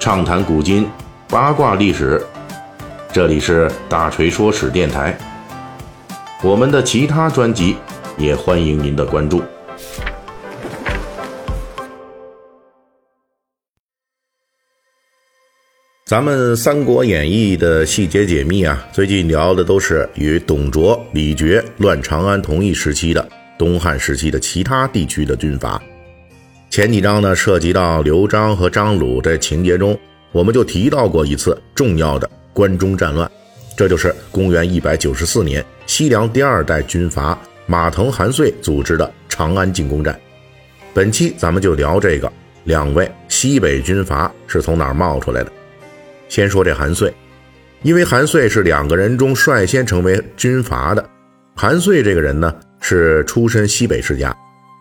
畅谈古今，八卦历史。这里是大锤说史电台。我们的其他专辑也欢迎您的关注。咱们《三国演义》的细节解密啊，最近聊的都是与董卓、李傕乱长安同一时期的东汉时期的其他地区的军阀。前几章呢，涉及到刘璋和张鲁这情节中，我们就提到过一次重要的关中战乱，这就是公元一百九十四年西凉第二代军阀马腾、韩遂组织的长安进攻战。本期咱们就聊这个两位西北军阀是从哪儿冒出来的。先说这韩遂，因为韩遂是两个人中率先成为军阀的。韩遂这个人呢，是出身西北世家。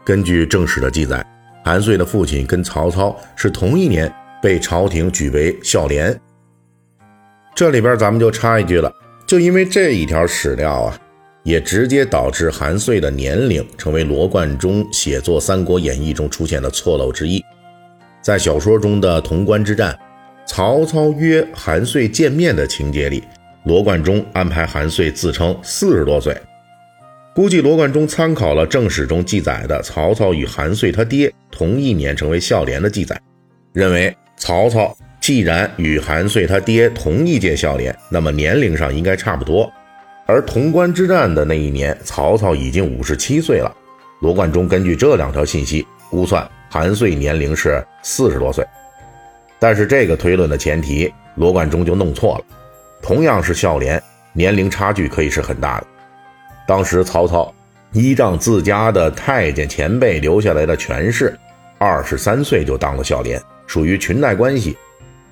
根据正史的记载，韩遂的父亲跟曹操是同一年被朝廷举为孝廉。这里边咱们就插一句了，就因为这一条史料啊，也直接导致韩遂的年龄成为罗贯中写作《三国演义》中出现的错漏之一。在小说中的潼关之战。曹操约韩遂见面的情节里，罗贯中安排韩遂自称四十多岁，估计罗贯中参考了正史中记载的曹操与韩遂他爹同一年成为孝廉的记载，认为曹操既然与韩遂他爹同一届孝廉，那么年龄上应该差不多。而潼关之战的那一年，曹操已经五十七岁了。罗贯中根据这两条信息估算，韩遂年龄是四十多岁。但是这个推论的前提，罗贯中就弄错了。同样是孝廉，年龄差距可以是很大的。当时曹操依仗自家的太监前辈留下来的权势，二十三岁就当了孝廉，属于裙带关系。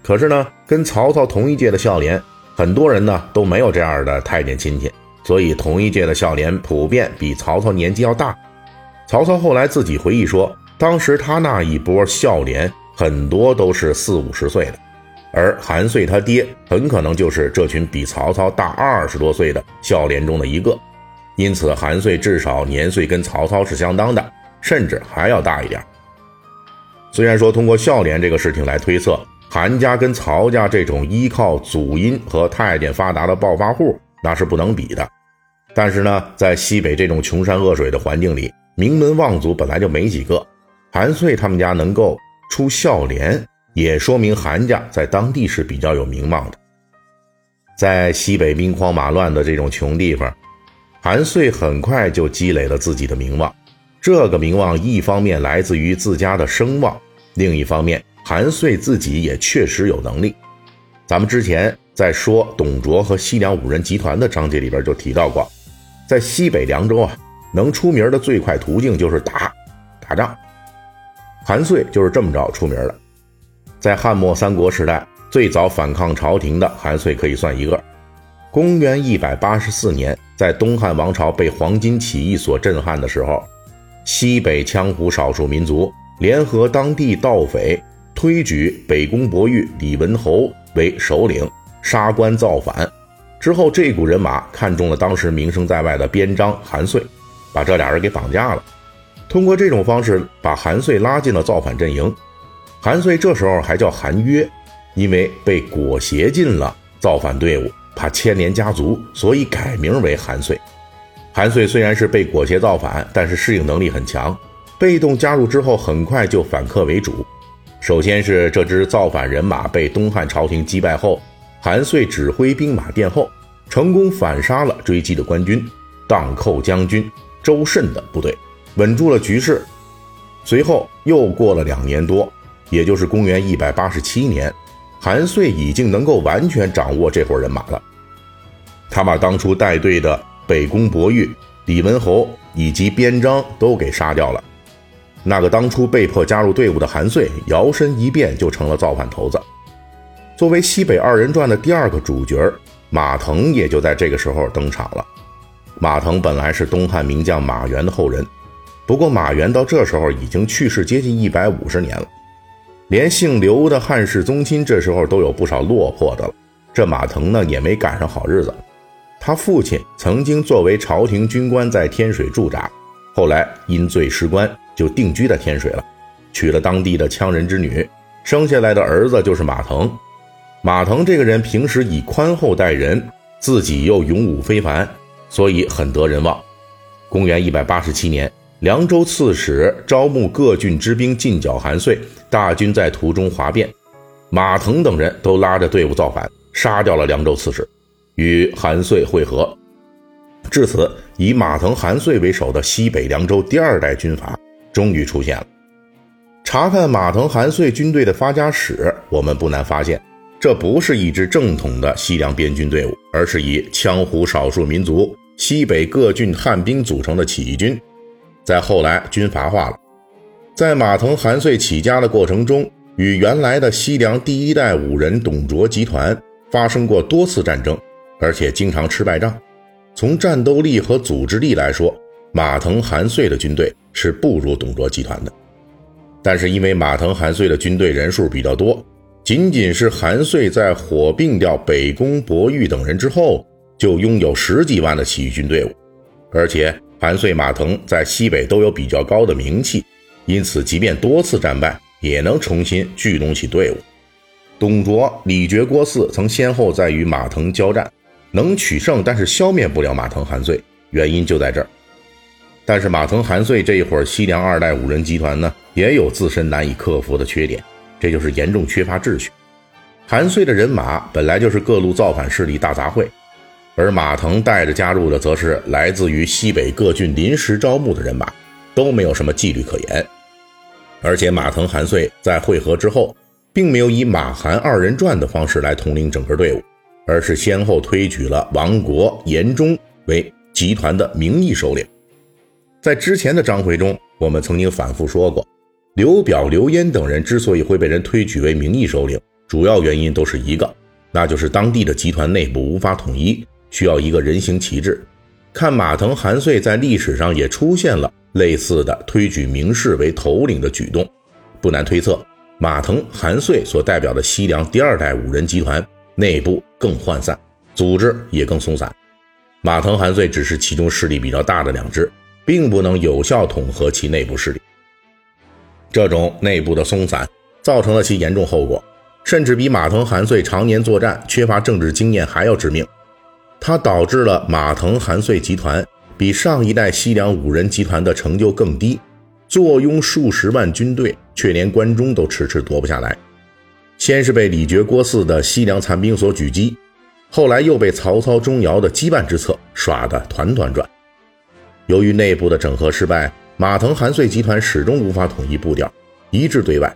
可是呢，跟曹操同一届的孝廉，很多人呢都没有这样的太监亲戚，所以同一届的孝廉普遍比曹操年纪要大。曹操后来自己回忆说，当时他那一波孝廉。很多都是四五十岁的，而韩遂他爹很可能就是这群比曹操大二十多岁的孝廉中的一个，因此韩遂至少年岁跟曹操是相当的，甚至还要大一点。虽然说通过孝廉这个事情来推测，韩家跟曹家这种依靠祖荫和太监发达的暴发户那是不能比的，但是呢，在西北这种穷山恶水的环境里，名门望族本来就没几个，韩遂他们家能够。出孝廉也说明韩家在当地是比较有名望的。在西北兵荒马乱的这种穷地方，韩遂很快就积累了自己的名望。这个名望一方面来自于自家的声望，另一方面韩遂自己也确实有能力。咱们之前在说董卓和西凉五人集团的章节里边就提到过，在西北凉州啊，能出名的最快途径就是打，打仗。韩遂就是这么着出名的，在汉末三国时代，最早反抗朝廷的韩遂可以算一个。公元一百八十四年，在东汉王朝被黄巾起义所震撼的时候，西北羌胡少数民族联合当地盗匪，推举北宫博玉、李文侯为首领，杀官造反。之后，这股人马看中了当时名声在外的边章韩遂，把这俩人给绑架了。通过这种方式把韩遂拉进了造反阵营。韩遂这时候还叫韩约，因为被裹挟进了造反队伍，怕牵连家族，所以改名为韩遂。韩遂虽然是被裹挟造反，但是适应能力很强，被动加入之后，很快就反客为主。首先是这支造反人马被东汉朝廷击败后，韩遂指挥兵马殿后，成功反杀了追击的官军，荡寇将军周慎的部队。稳住了局势，随后又过了两年多，也就是公元一百八十七年，韩遂已经能够完全掌握这伙人马了。他把当初带队的北宫博玉、李文侯以及边章都给杀掉了。那个当初被迫加入队伍的韩遂，摇身一变就成了造反头子。作为西北二人转的第二个主角，马腾也就在这个时候登场了。马腾本来是东汉名将马援的后人。不过马援到这时候已经去世接近一百五十年了，连姓刘的汉室宗亲这时候都有不少落魄的了。这马腾呢也没赶上好日子，他父亲曾经作为朝廷军官在天水驻扎，后来因罪失官，就定居在天水了，娶了当地的羌人之女，生下来的儿子就是马腾。马腾这个人平时以宽厚待人，自己又勇武非凡，所以很得人望。公元一百八十七年，凉州刺史招募各郡之兵进剿韩遂，大军在途中哗变，马腾等人都拉着队伍造反，杀掉了凉州刺史，与韩遂会合。至此，以马腾、韩遂为首的西北凉州第二代军阀终于出现了。查看马腾、韩遂军队的发家史，我们不难发现，这不是一支正统的西凉边军队伍，而是以羌胡少数民族、西北各郡汉兵组成的起义军。在后来军阀化了，在马腾、韩遂起家的过程中，与原来的西凉第一代武人董卓集团发生过多次战争，而且经常吃败仗。从战斗力和组织力来说，马腾、韩遂的军队是不如董卓集团的。但是因为马腾、韩遂的军队人数比较多，仅仅是韩遂在火并掉北宫、伯玉等人之后，就拥有十几万的起义军队伍。而且韩遂、马腾在西北都有比较高的名气，因此即便多次战败，也能重新聚拢起队伍。董卓、李傕、郭汜曾先后在与马腾交战。能取胜，但是消灭不了马腾、韩遂，原因就在这儿。但是马腾、韩遂这一会儿西凉二代五人集团呢，也有自身难以克服的缺点，这就是严重缺乏秩序。韩遂的人马本来就是各路造反势力大杂烩，而马腾带着加入的则是来自于西北各郡临时招募的人马，都没有什么纪律可言。而且马腾、韩遂在会合之后，并没有以马韩二人转的方式来统领整个队伍。而是先后推举了王国、严忠为集团的名义首领。在之前的章回中，我们曾经反复说过，刘表、刘焉等人之所以会被人推举为名义首领，主要原因都是一个，那就是当地的集团内部无法统一，需要一个人形旗帜。看马腾、韩遂在历史上也出现了类似的推举名士为头领的举动，不难推测，马腾、韩遂所代表的西凉第二代五人集团。内部更涣散，组织也更松散。马腾、韩遂只是其中势力比较大的两支，并不能有效统合其内部势力。这种内部的松散，造成了其严重后果，甚至比马腾、韩遂常年作战缺乏政治经验还要致命。它导致了马腾、韩遂集团比上一代西凉五人集团的成就更低，坐拥数十万军队，却连关中都迟迟夺不下来。先是被李傕、郭汜的西凉残兵所狙击，后来又被曹操、钟繇的羁绊之策耍得团团转。由于内部的整合失败，马腾、韩遂集团始终无法统一步调，一致对外，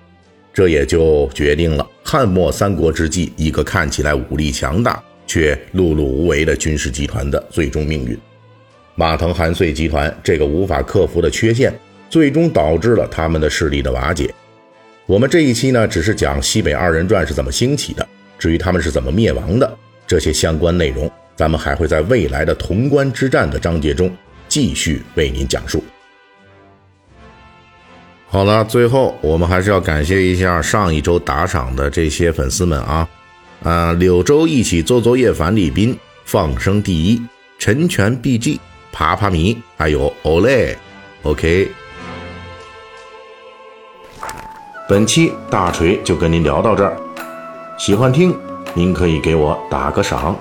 这也就决定了汉末三国之际一个看起来武力强大却碌碌无为的军事集团的最终命运。马腾、韩遂集团这个无法克服的缺陷，最终导致了他们的势力的瓦解。我们这一期呢，只是讲西北二人转是怎么兴起的，至于他们是怎么灭亡的，这些相关内容，咱们还会在未来的潼关之战的章节中继续为您讲述。好了，最后我们还是要感谢一下上一周打赏的这些粉丝们啊，啊，柳州一起做作业樊礼斌，放生第一，陈全 BG，爬爬迷，还有 Olay，OK。本期大锤就跟您聊到这儿，喜欢听您可以给我打个赏。